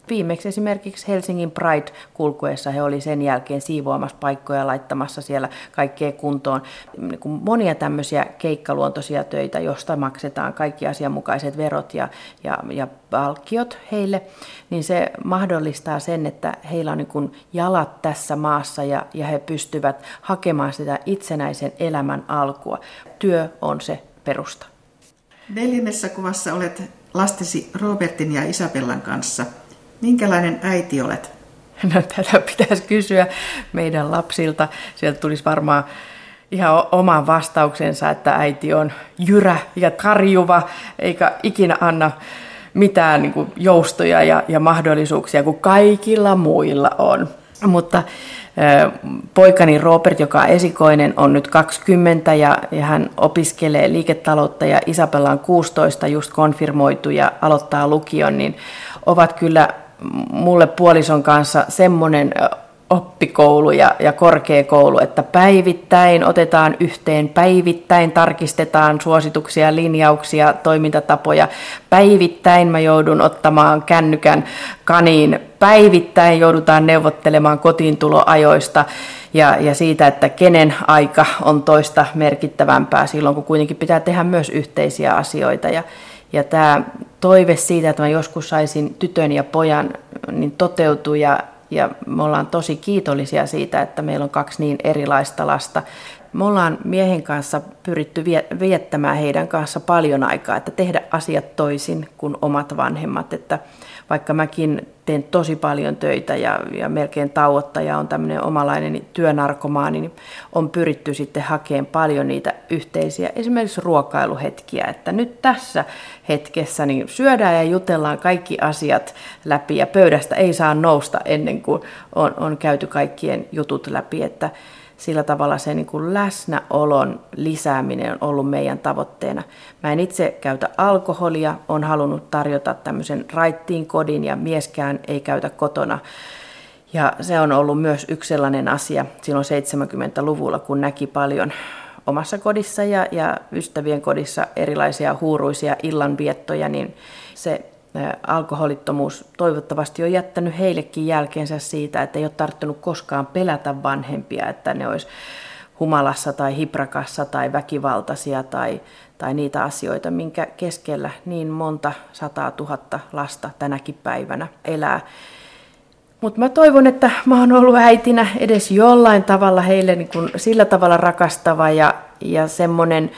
Viimeksi esimerkiksi Helsingin Pride-kulkuessa he oli sen jälkeen siivoamassa paikkoja laittamassa siellä kaikkea kuntoon. Niin monia tämmöisiä keikkaluontoisia töitä, josta maksetaan kaikki asianmukaiset verot ja, ja, ja palkkiot heille, niin se mahdollistaa sen, että heillä on niin jalat tässä maassa ja, ja he pystyvät hakemaan sitä itsenäisen elämän alkua. Työ on se perusta. Neljännessä kuvassa olet lastesi Robertin ja Isabellan kanssa. Minkälainen äiti olet? No tätä pitäisi kysyä meidän lapsilta. Sieltä tulisi varmaan ihan oma vastauksensa, että äiti on jyrä ja karjuva, eikä ikinä anna mitään niin kuin joustoja ja, ja mahdollisuuksia kuin kaikilla muilla on. Mutta poikani Robert, joka on esikoinen, on nyt 20 ja, ja hän opiskelee liiketaloutta ja Isabella on 16 just konfirmoitu ja aloittaa lukion, niin ovat kyllä mulle puolison kanssa semmoinen oppikoulu ja, ja korkeakoulu, että päivittäin otetaan yhteen, päivittäin tarkistetaan suosituksia, linjauksia, toimintatapoja. Päivittäin mä joudun ottamaan kännykän kaniin, päivittäin joudutaan neuvottelemaan kotiintuloajoista ja, ja siitä, että kenen aika on toista merkittävämpää silloin, kun kuitenkin pitää tehdä myös yhteisiä asioita. Ja, ja tämä toive siitä, että mä joskus saisin tytön ja pojan, niin toteutui ja ja me ollaan tosi kiitollisia siitä, että meillä on kaksi niin erilaista lasta. Me ollaan miehen kanssa pyritty viettämään heidän kanssa paljon aikaa, että tehdä asiat toisin kuin omat vanhemmat. Että vaikka mäkin teen tosi paljon töitä ja, ja melkein tauotta ja on tämmöinen omalainen työnarkomaani, niin on pyritty sitten hakemaan paljon niitä yhteisiä, esimerkiksi ruokailuhetkiä, että nyt tässä hetkessä niin syödään ja jutellaan kaikki asiat läpi ja pöydästä ei saa nousta ennen kuin on, on käyty kaikkien jutut läpi, että sillä tavalla se niin kuin läsnäolon lisääminen on ollut meidän tavoitteena. Mä en itse käytä alkoholia, on halunnut tarjota tämmöisen raittiin kodin ja mieskään ei käytä kotona. Ja se on ollut myös yksi sellainen asia silloin 70-luvulla, kun näki paljon omassa kodissa ja, ja ystävien kodissa erilaisia huuruisia illanviettoja, niin se alkoholittomuus toivottavasti on jättänyt heillekin jälkeensä siitä, että ei ole tarttunut koskaan pelätä vanhempia, että ne olisi humalassa tai hiprakassa tai väkivaltaisia tai, tai niitä asioita, minkä keskellä niin monta sataa tuhatta lasta tänäkin päivänä elää. Mutta mä toivon, että mä oon ollut äitinä edes jollain tavalla heille niin kun sillä tavalla rakastava ja, ja semmoinen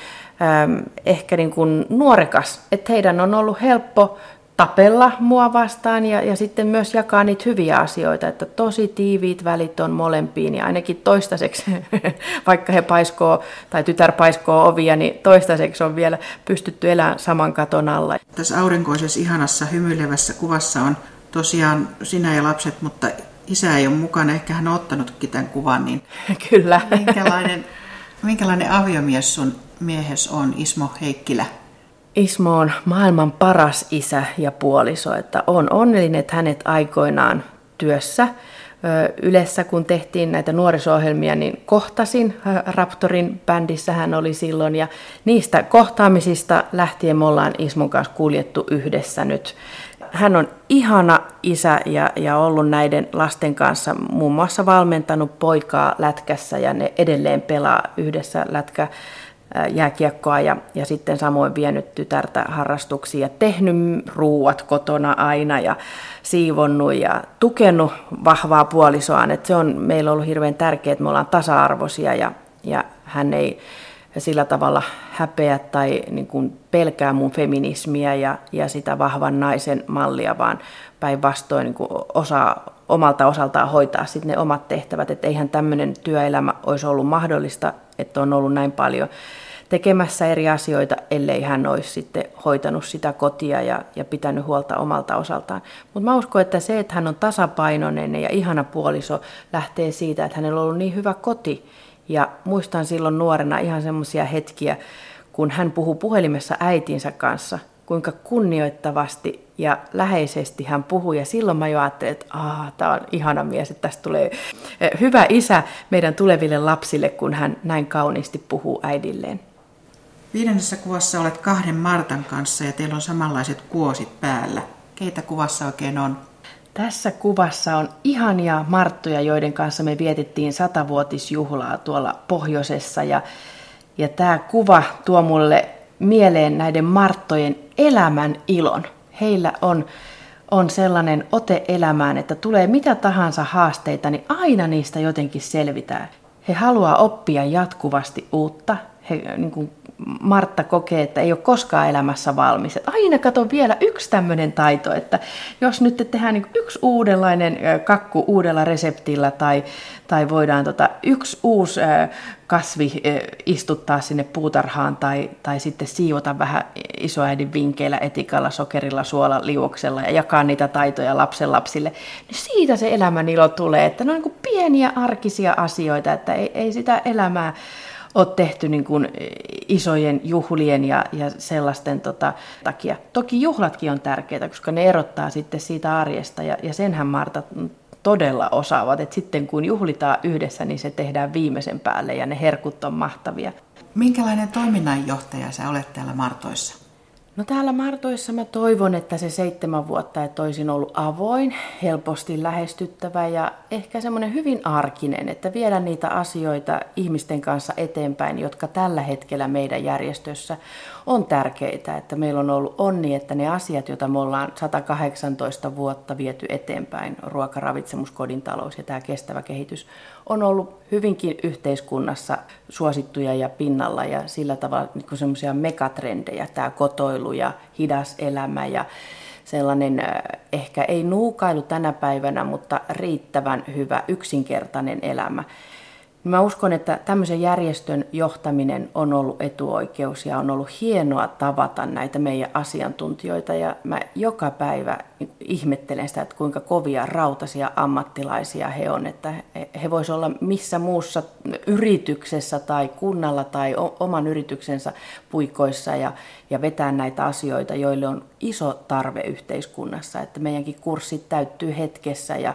ehkä niin kun nuorekas, että heidän on ollut helppo tapella mua vastaan ja, ja sitten myös jakaa niitä hyviä asioita, että tosi tiiviit välit on molempiin ja ainakin toistaiseksi, vaikka he paiskoo tai tytär paiskoo ovia, niin toistaiseksi on vielä pystytty elämään saman katon alla. Tässä aurinkoisessa ihanassa hymyilevässä kuvassa on tosiaan sinä ja lapset, mutta isä ei ole mukana, ehkä hän on ottanutkin tämän kuvan, niin Kyllä. Minkälainen, minkälainen aviomies sun miehes on, Ismo Heikkilä? Ismo on maailman paras isä ja puoliso, että on onnellinen, että hänet aikoinaan työssä Ylessä, kun tehtiin näitä nuoriso-ohjelmia, niin kohtasin Raptorin bändissä hän oli silloin ja niistä kohtaamisista lähtien me ollaan Ismon kanssa kuljettu yhdessä nyt. Hän on ihana isä ja, ja ollut näiden lasten kanssa muun muassa valmentanut poikaa lätkässä ja ne edelleen pelaa yhdessä lätkä jääkiekkoa ja, ja sitten samoin vienyt tytärtä harrastuksia tehnyt ruuat kotona aina ja siivonnut ja tukenut vahvaa puolisoaan. Et se on meillä ollut hirveän tärkeää, että me ollaan tasa-arvoisia ja, ja hän ei sillä tavalla häpeä tai niin kuin pelkää mun feminismiä ja, ja sitä vahvan naisen mallia, vaan päinvastoin niin osaa omalta osaltaan hoitaa sitten ne omat tehtävät. Että eihän tämmöinen työelämä olisi ollut mahdollista, että on ollut näin paljon tekemässä eri asioita, ellei hän olisi sitten hoitanut sitä kotia ja, ja pitänyt huolta omalta osaltaan. Mutta mä uskon, että se, että hän on tasapainoinen ja ihana puoliso, lähtee siitä, että hänellä on ollut niin hyvä koti. Ja muistan silloin nuorena ihan semmoisia hetkiä, kun hän puhuu puhelimessa äitinsä kanssa, kuinka kunnioittavasti ja läheisesti hän puhui. Ja silloin mä jo ajattelin, että tämä on ihana mies, että tästä tulee eh, hyvä isä meidän tuleville lapsille, kun hän näin kauniisti puhuu äidilleen. Viidennessä kuvassa olet kahden Martan kanssa ja teillä on samanlaiset kuosit päällä. Keitä kuvassa oikein on? Tässä kuvassa on ihania Marttoja, joiden kanssa me vietettiin satavuotisjuhlaa tuolla pohjoisessa. Ja, ja tämä kuva tuo mulle mieleen näiden Marttojen elämän ilon. Heillä on, on sellainen ote elämään, että tulee mitä tahansa haasteita, niin aina niistä jotenkin selvitään. He haluaa oppia jatkuvasti uutta. He niin kuin Martta kokee, että ei ole koskaan elämässä valmis. Että aina kato vielä yksi tämmöinen taito, että jos nyt tehdään niin yksi uudenlainen kakku uudella reseptillä tai, tai voidaan tota, yksi uusi kasvi istuttaa sinne puutarhaan tai, tai sitten siivota vähän isoäidin vinkeillä, etikalla, sokerilla, suola, liuoksella ja jakaa niitä taitoja lapsen lapsille, niin siitä se elämän ilo tulee, että ne on niin pieniä arkisia asioita, että ei, ei sitä elämää ole tehty niin kuin isojen juhlien ja, ja sellaisten tota, takia. Toki juhlatkin on tärkeitä, koska ne erottaa sitten siitä arjesta ja, ja senhän Marta todella osaavat, että sitten kun juhlitaan yhdessä, niin se tehdään viimeisen päälle ja ne herkut on mahtavia. Minkälainen toiminnanjohtaja sä olet täällä Martoissa? No täällä Martoissa mä toivon, että se seitsemän vuotta, että olisin ollut avoin, helposti lähestyttävä ja ehkä semmoinen hyvin arkinen, että viedä niitä asioita ihmisten kanssa eteenpäin, jotka tällä hetkellä meidän järjestössä on tärkeitä. Että meillä on ollut onni, että ne asiat, joita me ollaan 118 vuotta viety eteenpäin, ruoka, ravitsemus, kodin talous ja tämä kestävä kehitys, on ollut hyvinkin yhteiskunnassa suosittuja ja pinnalla ja sillä tavalla niin semmoisia megatrendejä, tämä kotoilu ja hidas elämä ja sellainen ehkä ei nuukailu tänä päivänä, mutta riittävän hyvä yksinkertainen elämä. Mä uskon, että tämmöisen järjestön johtaminen on ollut etuoikeus ja on ollut hienoa tavata näitä meidän asiantuntijoita. Ja mä joka päivä ihmettelen sitä, että kuinka kovia rautaisia ammattilaisia he on, että he voisivat olla missä muussa yrityksessä tai kunnalla tai oman yrityksensä puikoissa ja, ja vetää näitä asioita, joille on iso tarve yhteiskunnassa, että meidänkin kurssit täyttyy hetkessä ja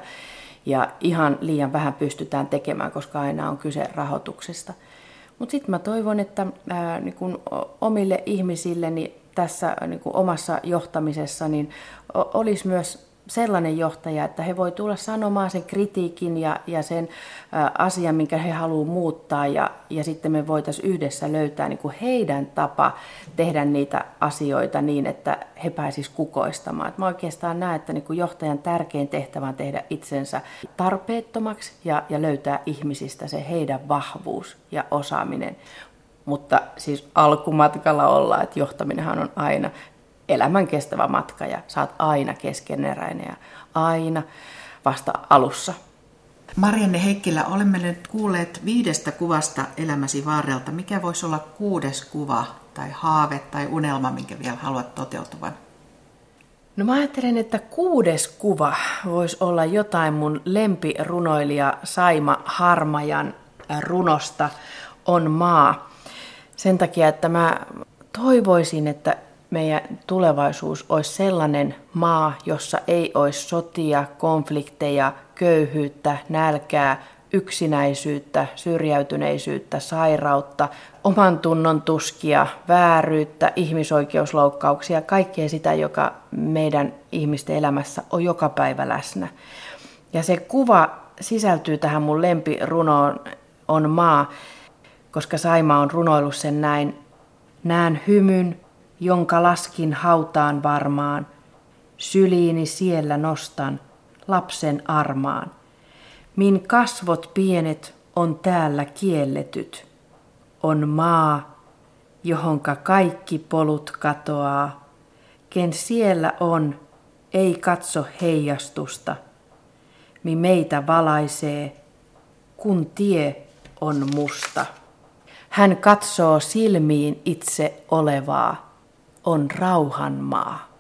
ja ihan liian vähän pystytään tekemään, koska aina on kyse rahoituksesta. Mutta sitten mä toivon, että ää, niin kun omille ihmisille niin tässä niin kun omassa johtamisessa niin olisi myös sellainen johtaja, että he voi tulla sanomaan sen kritiikin ja, ja sen ä, asian, minkä he haluavat muuttaa ja, ja sitten me voitaisiin yhdessä löytää niin kuin heidän tapa tehdä niitä asioita niin, että he pääsisivät kukoistamaan. Et mä oikeastaan näen, että niin kuin johtajan tärkein tehtävä on tehdä itsensä tarpeettomaksi ja, ja löytää ihmisistä se heidän vahvuus ja osaaminen. Mutta siis alkumatkalla ollaan, että johtaminenhan on aina elämän kestävä matka ja saat aina keskeneräinen ja aina vasta alussa. Marianne Heikkilä, olemme nyt kuulleet viidestä kuvasta elämäsi varrelta. Mikä voisi olla kuudes kuva tai haave tai unelma, minkä vielä haluat toteutuvan? No mä ajattelen, että kuudes kuva voisi olla jotain mun lempirunoilija Saima Harmajan runosta On maa. Sen takia, että mä toivoisin, että meidän tulevaisuus olisi sellainen maa, jossa ei olisi sotia, konflikteja, köyhyyttä, nälkää, yksinäisyyttä, syrjäytyneisyyttä, sairautta, oman tunnon tuskia, vääryyttä, ihmisoikeusloukkauksia, kaikkea sitä, joka meidän ihmisten elämässä on joka päivä läsnä. Ja se kuva sisältyy tähän mun lempirunoon on maa, koska Saima on runoillut sen näin. Näen hymyn, jonka laskin hautaan varmaan, syliini siellä nostan lapsen armaan. Min kasvot pienet on täällä kielletyt, on maa, johonka kaikki polut katoaa. Ken siellä on, ei katso heijastusta, mi meitä valaisee, kun tie on musta. Hän katsoo silmiin itse olevaa on rauhan maa.